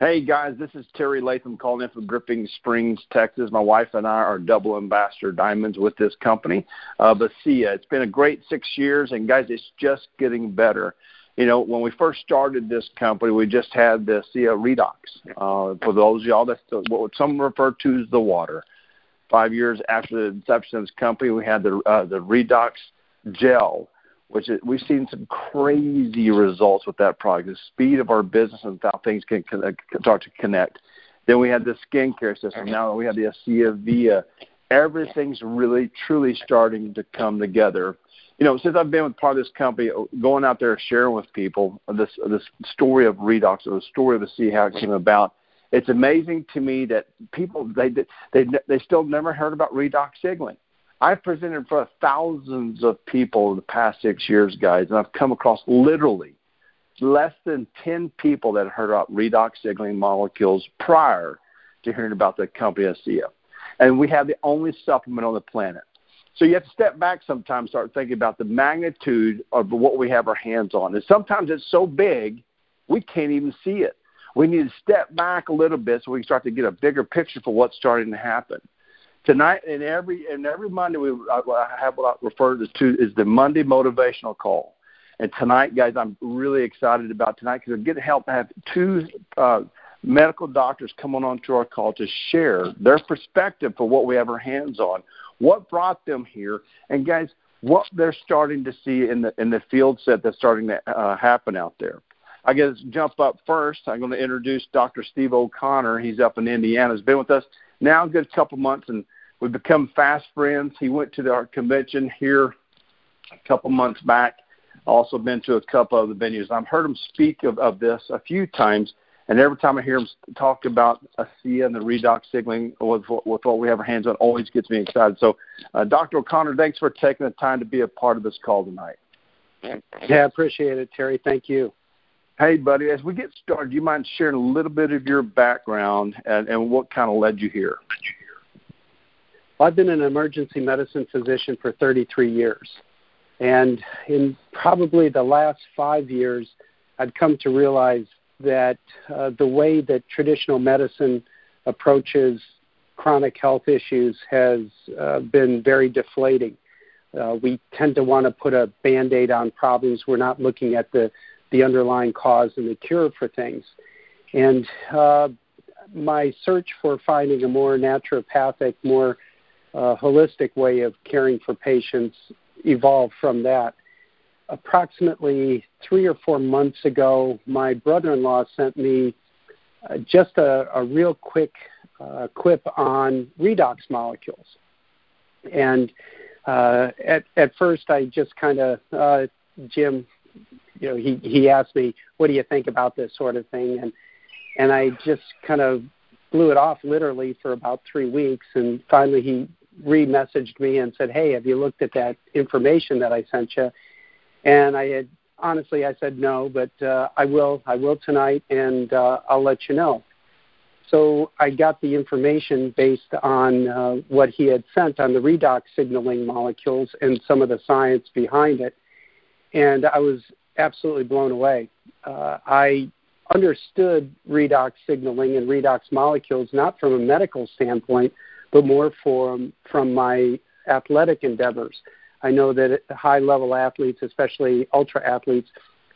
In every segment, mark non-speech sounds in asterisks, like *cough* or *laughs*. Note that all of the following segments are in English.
Hey guys, this is Terry Latham calling in from Dripping Springs, Texas. My wife and I are double ambassador diamonds with this company, uh, ASEA. It's been a great six years, and guys, it's just getting better. You know, when we first started this company, we just had the ASEA Redox. Uh, for those of y'all that what some refer to as the water. Five years after the inception of this company, we had the uh, the Redox gel which is, we've seen some crazy results with that product. The speed of our business and how things can, uh, can start to connect. Then we had the skincare system. Mm-hmm. Now we have the ASEA Via. Everything's really, truly starting to come together. You know, since I've been with part of this company, uh, going out there sharing with people this this story of redox or the story of the sea how it came about, it's amazing to me that people they they they still never heard about redox signaling I've presented of thousands of people in the past six years, guys, and I've come across literally less than 10 people that heard about redox signaling molecules prior to hearing about the company ASEA. And we have the only supplement on the planet. So you have to step back sometimes, start thinking about the magnitude of what we have our hands on. And sometimes it's so big, we can't even see it. We need to step back a little bit so we can start to get a bigger picture for what's starting to happen tonight and every and every Monday we I have what I refer to is the Monday motivational call. And tonight, guys, I'm really excited about tonight because we're getting help to have two uh, medical doctors coming on to our call to share their perspective for what we have our hands on, what brought them here, and guys, what they're starting to see in the in the field set that's starting to uh, happen out there. I guess jump up first. I'm going to introduce Dr. Steve O'Connor. He's up in Indiana. He's been with us now a good couple months, and We've become fast friends. He went to our convention here a couple months back. Also been to a couple of the venues. I've heard him speak of, of this a few times, and every time I hear him talk about ASEA and the redox signaling with, with what we have our hands on, always gets me excited. So, uh, Dr. O'Connor, thanks for taking the time to be a part of this call tonight. Yeah, I appreciate it, Terry. Thank you. Hey, buddy, as we get started, do you mind sharing a little bit of your background and, and what kind of led you here? I've been an emergency medicine physician for 33 years. And in probably the last five years, I've come to realize that uh, the way that traditional medicine approaches chronic health issues has uh, been very deflating. Uh, we tend to want to put a band aid on problems. We're not looking at the, the underlying cause and the cure for things. And uh, my search for finding a more naturopathic, more uh, holistic way of caring for patients evolved from that. Approximately three or four months ago, my brother in law sent me uh, just a, a, real quick uh, quip on redox molecules. And uh, at, at first, I just kind of, uh, Jim, you know, he, he asked me, What do you think about this sort of thing? And, and I just kind of blew it off literally for about three weeks. And finally, he re-messaged me and said, "Hey, have you looked at that information that I sent you?" And I had honestly, I said no, but uh, I will. I will tonight, and uh, I'll let you know. So I got the information based on uh, what he had sent on the redox signaling molecules and some of the science behind it, and I was absolutely blown away. Uh, I understood redox signaling and redox molecules not from a medical standpoint, but more from from my athletic endeavors. I know that high level athletes, especially ultra athletes,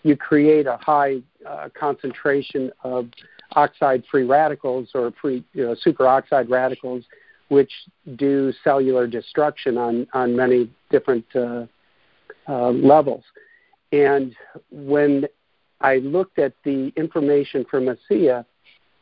you create a high uh, concentration of oxide free radicals or free you know, superoxide radicals, which do cellular destruction on, on many different uh, uh, levels. And when I looked at the information from ASEA,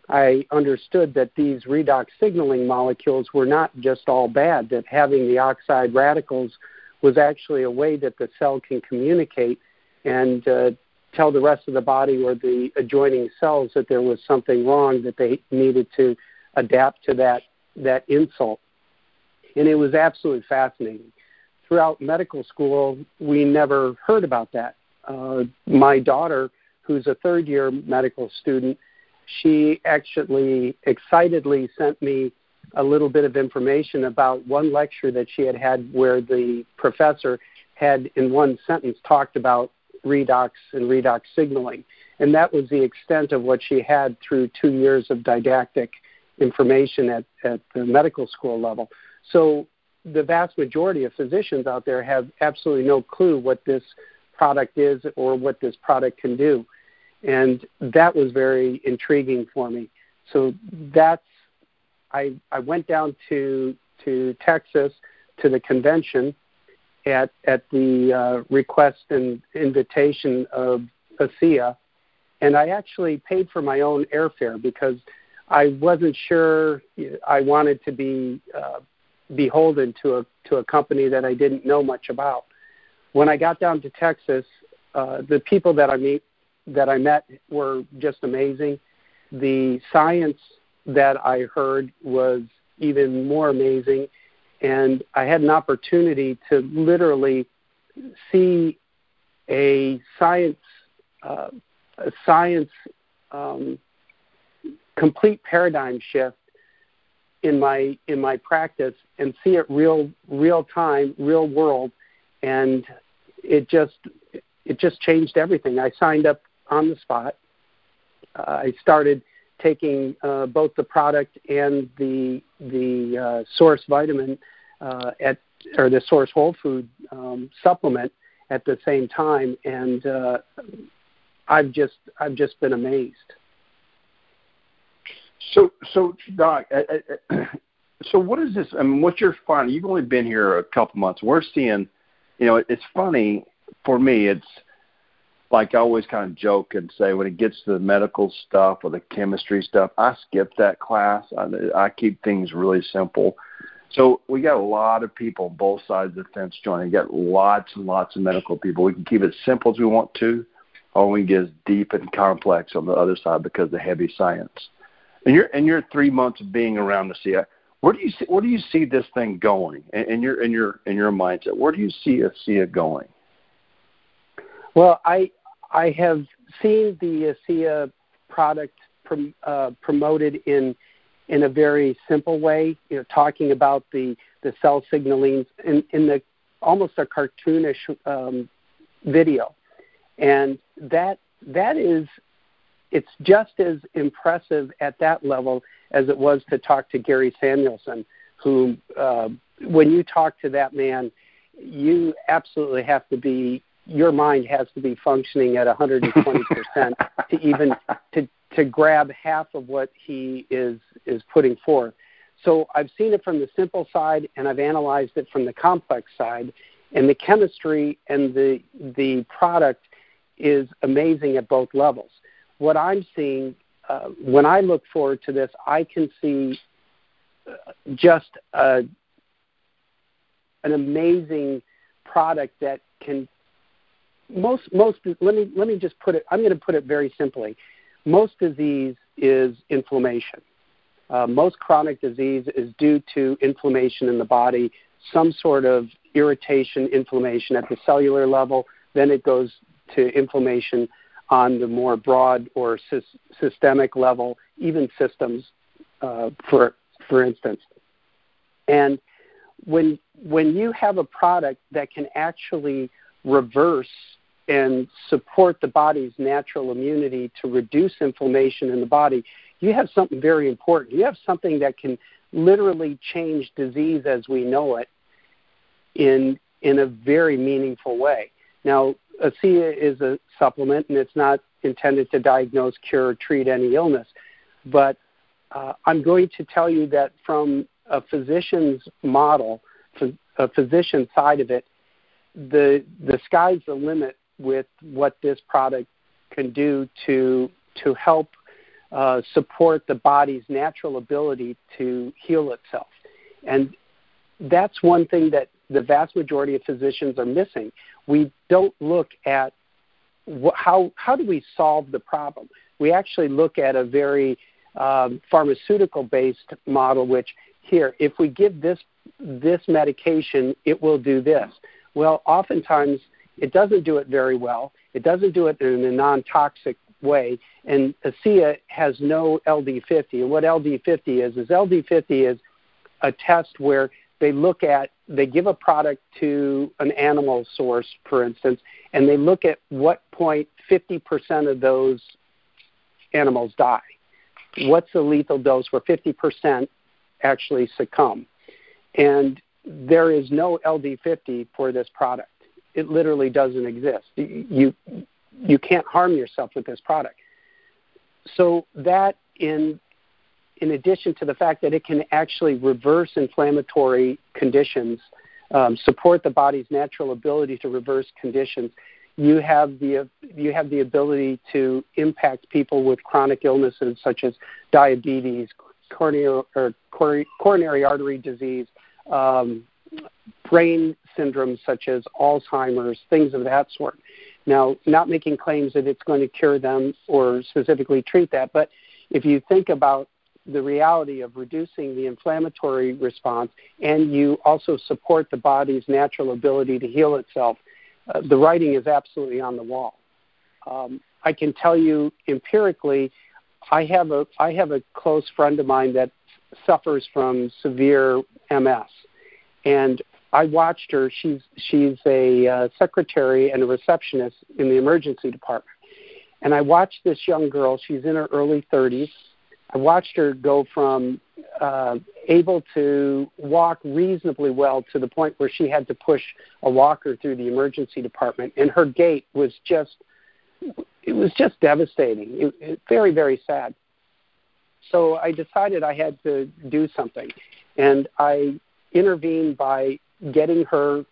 I understood that these redox signaling molecules were not just all bad, that having the oxide radicals was actually a way that the cell can communicate and uh, tell the rest of the body or the adjoining cells that there was something wrong, that they needed to adapt to that, that insult. And it was absolutely fascinating. Throughout medical school, we never heard about that. Uh, my daughter, who's a third year medical student, she actually excitedly sent me a little bit of information about one lecture that she had had where the professor had, in one sentence, talked about redox and redox signaling. and that was the extent of what she had through two years of didactic information at, at the medical school level. So the vast majority of physicians out there have absolutely no clue what this product is or what this product can do. And that was very intriguing for me. So that's I I went down to to Texas to the convention at at the uh, request and invitation of ASEA, and I actually paid for my own airfare because I wasn't sure I wanted to be uh, beholden to a to a company that I didn't know much about. When I got down to Texas, uh, the people that I meet that I met were just amazing. The science that I heard was even more amazing, and I had an opportunity to literally see a science uh, a science um, complete paradigm shift in my in my practice and see it real real time real world and it just it just changed everything i signed up on the spot uh, i started taking uh, both the product and the the uh, source vitamin uh, at or the source whole food um, supplement at the same time and uh, i've just i've just been amazed so, so Doc, uh, *clears throat* uh, so what is this? I mean, what you're finding? You've only been here a couple months. We're seeing, you know, it's funny for me. It's like I always kind of joke and say when it gets to the medical stuff or the chemistry stuff, I skip that class. I, I keep things really simple. So we got a lot of people on both sides of the fence joining. We got lots and lots of medical people. We can keep it simple as we want to, or we can get as deep and complex on the other side because of the heavy science. In your in your three months of being around the ASEA, where do you see where do you see this thing going in, in your in your in your mindset? Where do you see ASEA going? Well, I I have seen the ASEA product prom, uh, promoted in in a very simple way. You know, talking about the the cell signaling in in the almost a cartoonish um, video, and that that is it's just as impressive at that level as it was to talk to Gary Samuelson, who, uh, when you talk to that man, you absolutely have to be your mind has to be functioning at 120 percent to even to to grab half of what he is is putting forth. So I've seen it from the simple side, and I've analyzed it from the complex side, and the chemistry and the the product is amazing at both levels what I'm seeing uh, when I look forward to this, I can see uh, just a, an amazing product that can most most let me let me just put it i'm going to put it very simply. Most disease is inflammation. Uh, most chronic disease is due to inflammation in the body some sort of irritation inflammation at the cellular level then it goes to inflammation on the more broad or sy- systemic level, even systems, uh, for for instance. And when when you have a product that can actually reverse and support the body's natural immunity to reduce inflammation in the body, you have something very important. You have something that can literally change disease as we know it in in a very meaningful way. Now, ASEA is a supplement, and it's not intended to diagnose, cure, or treat any illness. But uh, I'm going to tell you that from a physician's model, a physician side of it, the the sky's the limit with what this product can do to to help uh, support the body's natural ability to heal itself. And that's one thing that the vast majority of physicians are missing. We don't look at wh- how how do we solve the problem. We actually look at a very um, pharmaceutical based model, which here, if we give this this medication, it will do this. Well, oftentimes it doesn't do it very well. It doesn't do it in a non toxic way. And ASEA has no LD50. And what LD50 is, is LD50 is a test where they look at, they give a product to an animal source, for instance, and they look at what point 50% of those animals die. What's the lethal dose where 50% actually succumb? And there is no LD50 for this product. It literally doesn't exist. You you can't harm yourself with this product. So that in in addition to the fact that it can actually reverse inflammatory conditions, um, support the body's natural ability to reverse conditions, you have the you have the ability to impact people with chronic illnesses such as diabetes, coronary, or coronary artery disease, um, brain syndromes such as Alzheimer's, things of that sort. Now, not making claims that it's going to cure them or specifically treat that, but if you think about the reality of reducing the inflammatory response and you also support the body's natural ability to heal itself, uh, the writing is absolutely on the wall. Um, I can tell you empirically, I have a I have a close friend of mine that suffers from severe MS, and I watched her. She's she's a uh, secretary and a receptionist in the emergency department, and I watched this young girl. She's in her early 30s. I watched her go from uh, able to walk reasonably well to the point where she had to push a walker through the emergency department, and her gait was just it was just devastating. It, it, very very sad. So I decided I had to do something, and I intervened by getting her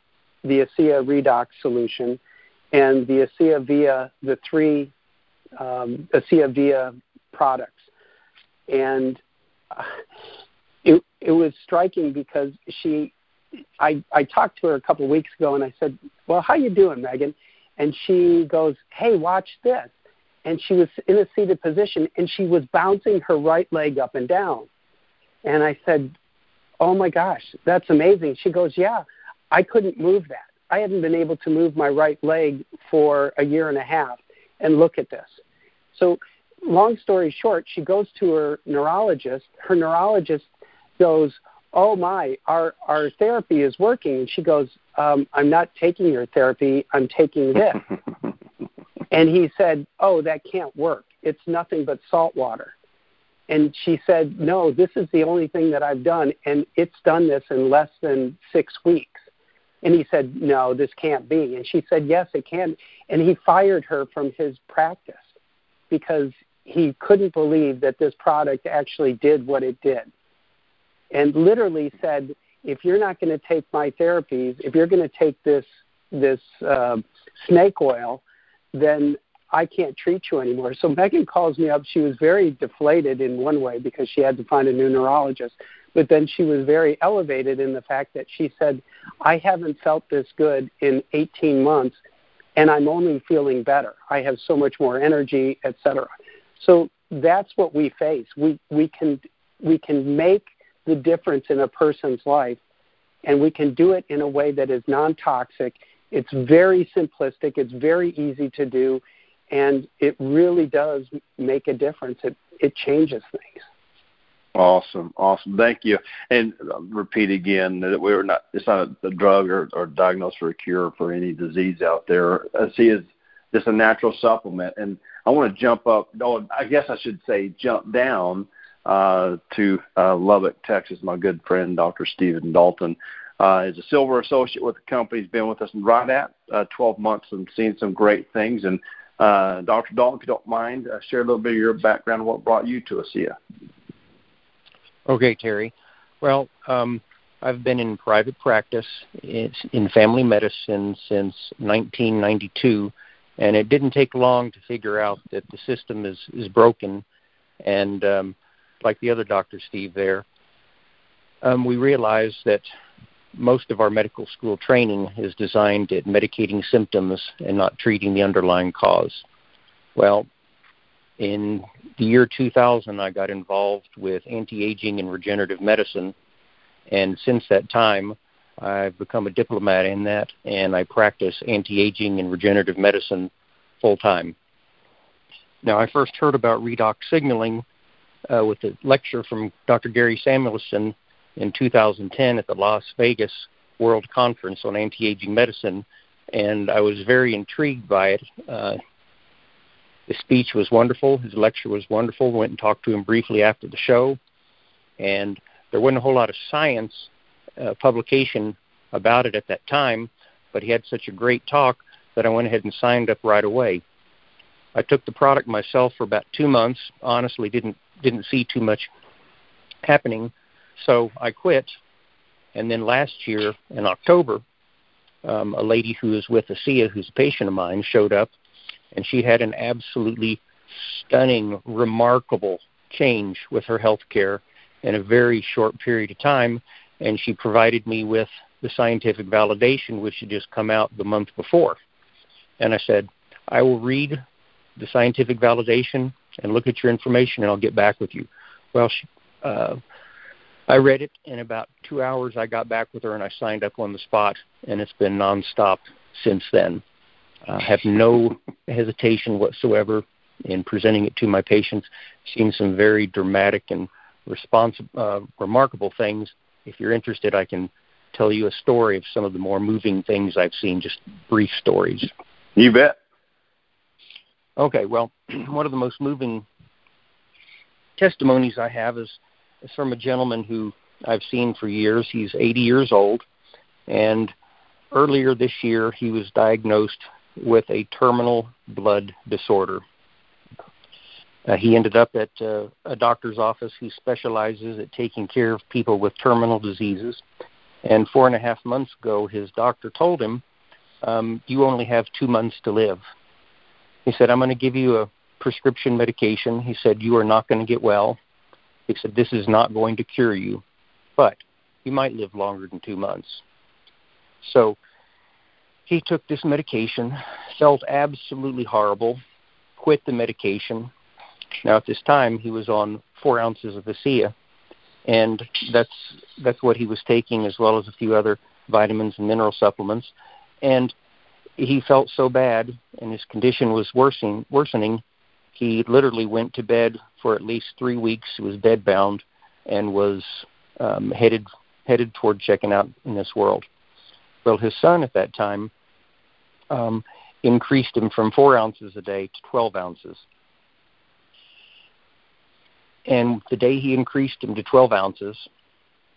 the ASEA Redox solution and the ASEA Via, the three um, ASEA Via products. And uh, it, it was striking because she, I, I talked to her a couple of weeks ago and I said, well, how you doing, Megan? And she goes, hey, watch this. And she was in a seated position and she was bouncing her right leg up and down. And I said, oh my gosh, that's amazing. She goes, yeah, I couldn't move that. I hadn't been able to move my right leg for a year and a half. And look at this. So, long story short, she goes to her neurologist. Her neurologist goes, oh my, our, our therapy is working. And she goes, um, I'm not taking your therapy, I'm taking this. *laughs* and he said, oh, that can't work. It's nothing but salt water. And she said, No, this is the only thing that I've done, and it's done this in less than six weeks. And he said, No, this can't be. And she said, Yes, it can. And he fired her from his practice because he couldn't believe that this product actually did what it did. And literally said, If you're not going to take my therapies, if you're going to take this, this uh, snake oil, then I can't treat you anymore. So Megan calls me up. She was very deflated in one way because she had to find a new neurologist. But then she was very elevated in the fact that she said, I haven't felt this good in 18 months and I'm only feeling better. I have so much more energy, etc. So that's what we face. We, we, can, we can make the difference in a person's life and we can do it in a way that is non toxic. It's very simplistic, it's very easy to do, and it really does make a difference. It it changes things. Awesome, awesome. Thank you. And uh, repeat again that we're not. It's not a, drug or, or diagnosed for a cure for any disease out there. ASEA, is just a natural supplement. And I want to jump up. Oh, I guess I should say jump down uh, to uh, Lubbock, Texas. My good friend, Dr. Stephen Dalton. Uh, is a silver associate with the company. He's been with us right at uh, 12 months and seen some great things. And uh, Dr. Dalton, if you don't mind, uh, share a little bit of your background, what brought you to ASEA. Okay, Terry. Well, um, I've been in private practice in family medicine since 1992, and it didn't take long to figure out that the system is is broken. And um, like the other doctor, Steve, there, um, we realized that most of our medical school training is designed at medicating symptoms and not treating the underlying cause. Well, in the year 2000, I got involved with anti aging and regenerative medicine, and since that time, I've become a diplomat in that, and I practice anti aging and regenerative medicine full time. Now, I first heard about redox signaling uh, with a lecture from Dr. Gary Samuelson in 2010 at the Las Vegas World Conference on Anti-Aging Medicine, and I was very intrigued by it. Uh, His speech was wonderful. His lecture was wonderful. Went and talked to him briefly after the show, and there wasn't a whole lot of science uh, publication about it at that time, but he had such a great talk that I went ahead and signed up right away. I took the product myself for about two months. Honestly, didn't didn't see too much happening, so I quit. And then last year in October, um, a lady who is with ASEA, who's a patient of mine, showed up, and she had an absolutely stunning, remarkable change with her health care in a very short period of time. And she provided me with the scientific validation, which had just come out the month before. And I said, I will read the scientific validation and look at your information, and I'll get back with you. Well, she, uh, I read it in about two hours. I got back with her and I signed up on the spot, and it's been nonstop since then. I have no hesitation whatsoever in presenting it to my patients. Seen some very dramatic and uh, remarkable things. If you're interested, I can tell you a story of some of the more moving things I've seen, just brief stories. You bet. Okay, well, *clears throat* one of the most moving testimonies I have is, is from a gentleman who I've seen for years. He's 80 years old, and earlier this year he was diagnosed with a terminal blood disorder. Uh, he ended up at uh, a doctor's office who specializes at taking care of people with terminal diseases. And four and a half months ago, his doctor told him, um, You only have two months to live. He said, I'm going to give you a prescription medication. He said, You are not going to get well. He said, This is not going to cure you, but you might live longer than two months. So he took this medication, felt absolutely horrible, quit the medication. Now, at this time, he was on four ounces of ASEA, and that's that's what he was taking, as well as a few other vitamins and mineral supplements. And he felt so bad, and his condition was worsening. Worsening. He literally went to bed for at least three weeks. He was bedbound and was um, headed headed toward checking out in this world. Well, his son at that time um, increased him from four ounces a day to 12 ounces. And the day he increased him to 12 ounces,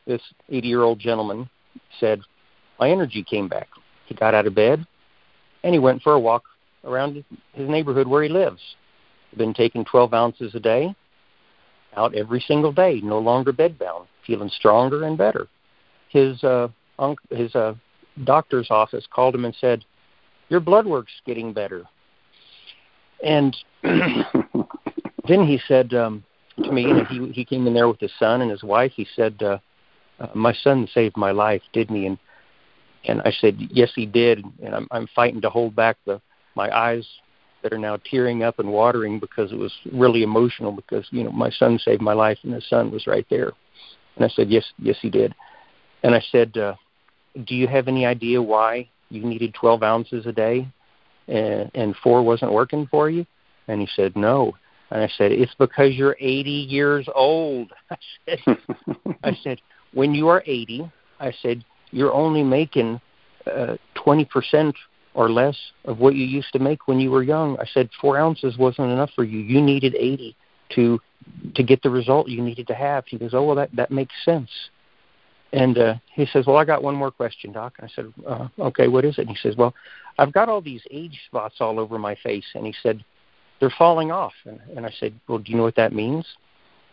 this 80 year old gentleman said, My energy came back. He got out of bed and he went for a walk around his neighborhood where he lives. He'd been taking 12 ounces a day, out every single day, no longer bedbound, feeling stronger and better. His uh, his uh, doctor's office called him and said, "Your blood work's getting better." And *clears throat* then he said, um, to me, and he he came in there with his son and his wife. He said, uh, uh, "My son saved my life, didn't he?" And and I said, "Yes, he did." And I'm I'm fighting to hold back the my eyes that are now tearing up and watering because it was really emotional because you know my son saved my life and his son was right there. And I said, "Yes, yes, he did." And I said, uh, "Do you have any idea why you needed 12 ounces a day and, and four wasn't working for you?" And he said, "No." And I said, It's because you're 80 years old. *laughs* I said, *laughs* I said, When you are 80, I said, you're only making uh, 20% or less of what you used to make when you were young. I said, Four ounces wasn't enough for you. You needed 80 to to get the result you needed to have. He goes, Oh, well, that, that makes sense. And uh, he says, Well, I got one more question, Doc. And I said, uh, Okay, what is it? And he says, Well, I've got all these age spots all over my face. And he said, they're falling off. And, and I said, well, do you know what that means?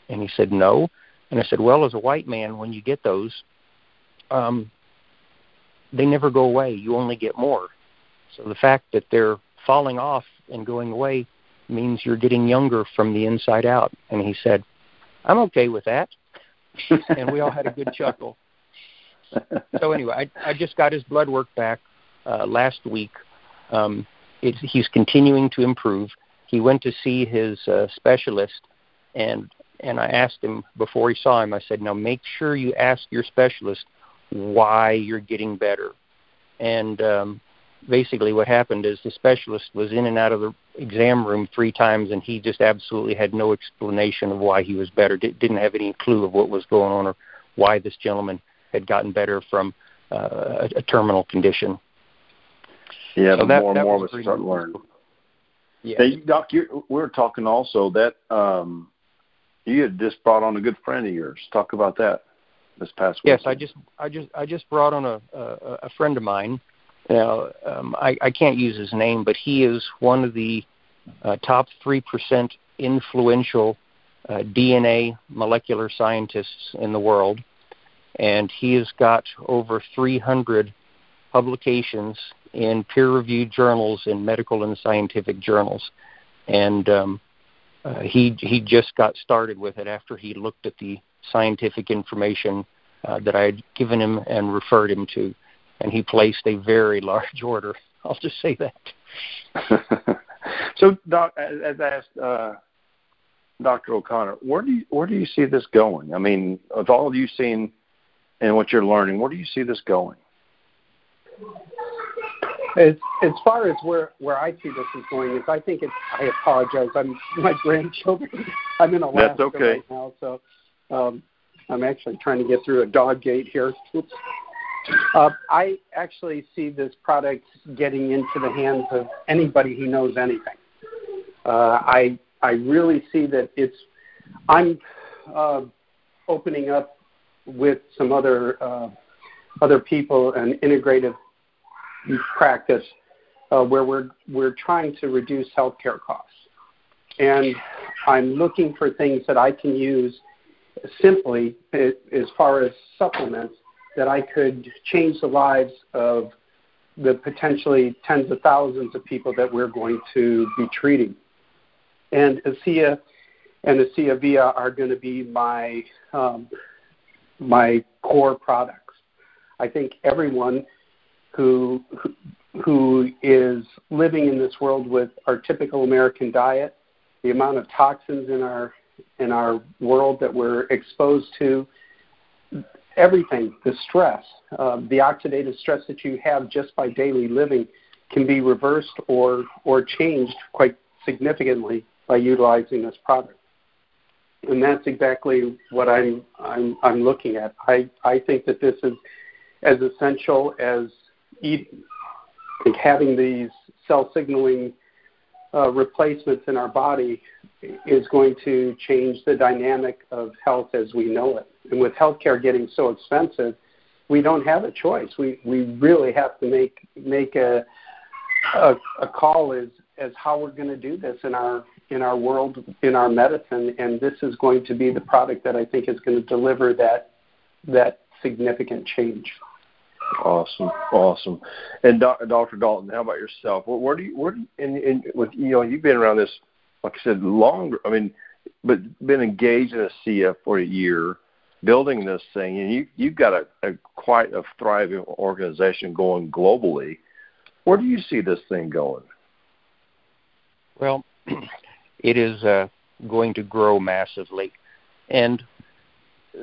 And he said, no. And I said, well, as a white man, when you get those, um, they never go away. You only get more. So the fact that they're falling off and going away means you're getting younger from the inside out. And he said, I'm okay with that. *laughs* and we all had a good chuckle. So anyway, I, I just got his blood work back uh, last week. Um, it, he's continuing to improve he went to see his uh, specialist, and and I asked him before he saw him. I said, "Now make sure you ask your specialist why you're getting better." And um, basically, what happened is the specialist was in and out of the exam room three times, and he just absolutely had no explanation of why he was better. D- didn't have any clue of what was going on or why this gentleman had gotten better from uh, a, a terminal condition. Yeah, so that, more and more we start learning. Yes. Now, Doc, you, we were talking also that um, you had just brought on a good friend of yours. Talk about that this past week. Yes, I just I just I just brought on a a, a friend of mine. Now um, I I can't use his name, but he is one of the uh, top three percent influential uh, DNA molecular scientists in the world, and he has got over 300 publications in peer-reviewed journals in medical and scientific journals, and um, uh, he he just got started with it after he looked at the scientific information uh, that I had given him and referred him to, and he placed a very *laughs* large order. I'll just say that. *laughs* so, Doc, as asked uh, Dr. O'Connor, where do you, where do you see this going? I mean, of all you've seen and what you're learning, where do you see this going? As as far as where where I see this is going is I think it's I apologize I'm my grandchildren *laughs* I'm in Alaska That's okay. right now so um, I'm actually trying to get through a dog gate here. Oops. Uh, I actually see this product getting into the hands of anybody who knows anything. Uh, I I really see that it's I'm uh, opening up with some other uh, other people an integrative practice uh, where we're we're trying to reduce healthcare costs, and I'm looking for things that I can use simply as far as supplements that I could change the lives of the potentially tens of thousands of people that we're going to be treating. And ASEA and ASEA Via are going to be my um, my core products. I think everyone who who is living in this world with our typical American diet, the amount of toxins in our in our world that we're exposed to, everything, the stress, uh, the oxidative stress that you have just by daily living, can be reversed or or changed quite significantly by utilizing this product. And that's exactly what I'm I'm I'm looking at. I I think that this is as essential as eating. I think having these cell signaling uh, replacements in our body is going to change the dynamic of health as we know it. And with healthcare getting so expensive, we don't have a choice. We we really have to make make a a, a call as as how we're going to do this in our in our world in our medicine, and this is going to be the product that I think is going to deliver that that significant change. Awesome, awesome. And Dr. Dalton, how about yourself? Where, do you, where do you, in, in, with you know, you've been around this, like I said, longer. I mean, but been engaged in a CF for a year, building this thing, and you you've got a, a quite a thriving organization going globally. Where do you see this thing going? Well, *clears throat* it is uh, going to grow massively, and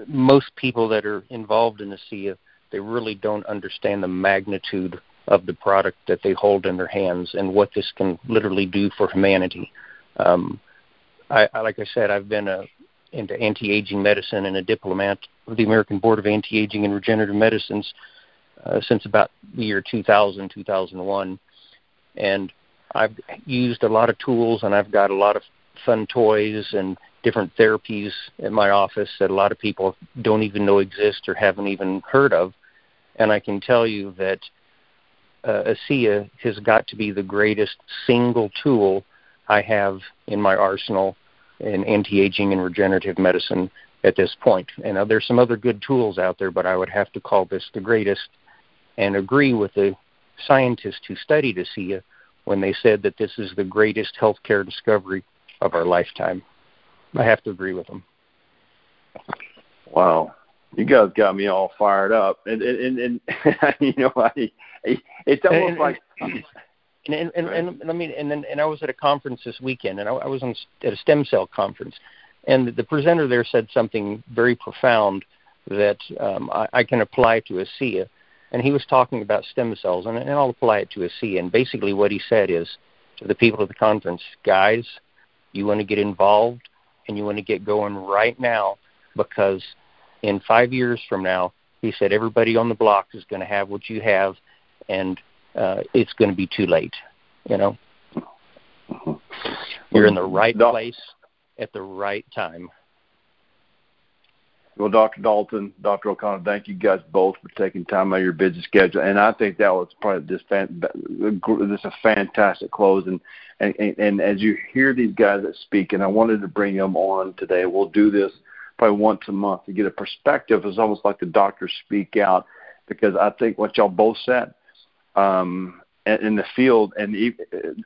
most people that are involved in the ASEA they really don't understand the magnitude of the product that they hold in their hands and what this can literally do for humanity. Um, I, I, like I said, I've been a, into anti-aging medicine and a diplomat of the American Board of Anti-Aging and Regenerative Medicines uh, since about the year 2000, 2001, and I've used a lot of tools and I've got a lot of fun toys and different therapies at my office that a lot of people don't even know exist or haven't even heard of and I can tell you that uh, ASEA has got to be the greatest single tool I have in my arsenal in anti-aging and regenerative medicine at this point. And uh, there's some other good tools out there, but I would have to call this the greatest and agree with the scientists who studied ASEA when they said that this is the greatest healthcare discovery of our lifetime. I have to agree with them. Wow you guys got me all fired up, and and and, and *laughs* you know, I, it's almost and, like. And and, and, and I mean, and then and I was at a conference this weekend, and I, I was on, at a stem cell conference, and the presenter there said something very profound that um, I, I can apply to ASEA, and he was talking about stem cells, and, and I'll apply it to ASEA. And basically, what he said is to the people at the conference, guys, you want to get involved, and you want to get going right now because in five years from now, he said everybody on the block is going to have what you have, and uh, it's going to be too late. You know. You're in the right place at the right time. Well, Dr. Dalton, Dr. O'Connor, thank you guys both for taking time out of your busy schedule. And I think that was probably this fan, this a fantastic close. And, and and as you hear these guys that speak, and I wanted to bring them on today. We'll do this probably once a month to get a perspective. It's almost like the doctors speak out because I think what y'all both said um, in the field, and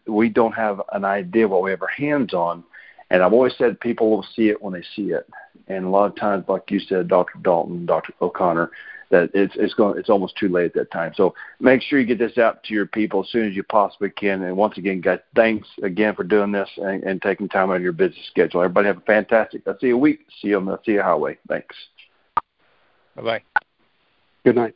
we don't have an idea what we have our hands on. And I've always said people will see it when they see it. And a lot of times, like you said, Dr. Dalton, Dr. O'Connor, that it's it's going it's almost too late at that time. So make sure you get this out to your people as soon as you possibly can. And once again, guys, thanks again for doing this and, and taking time out of your busy schedule. Everybody have a fantastic. I'll see you a week. See you on the see you highway. Thanks. Bye bye. Good night.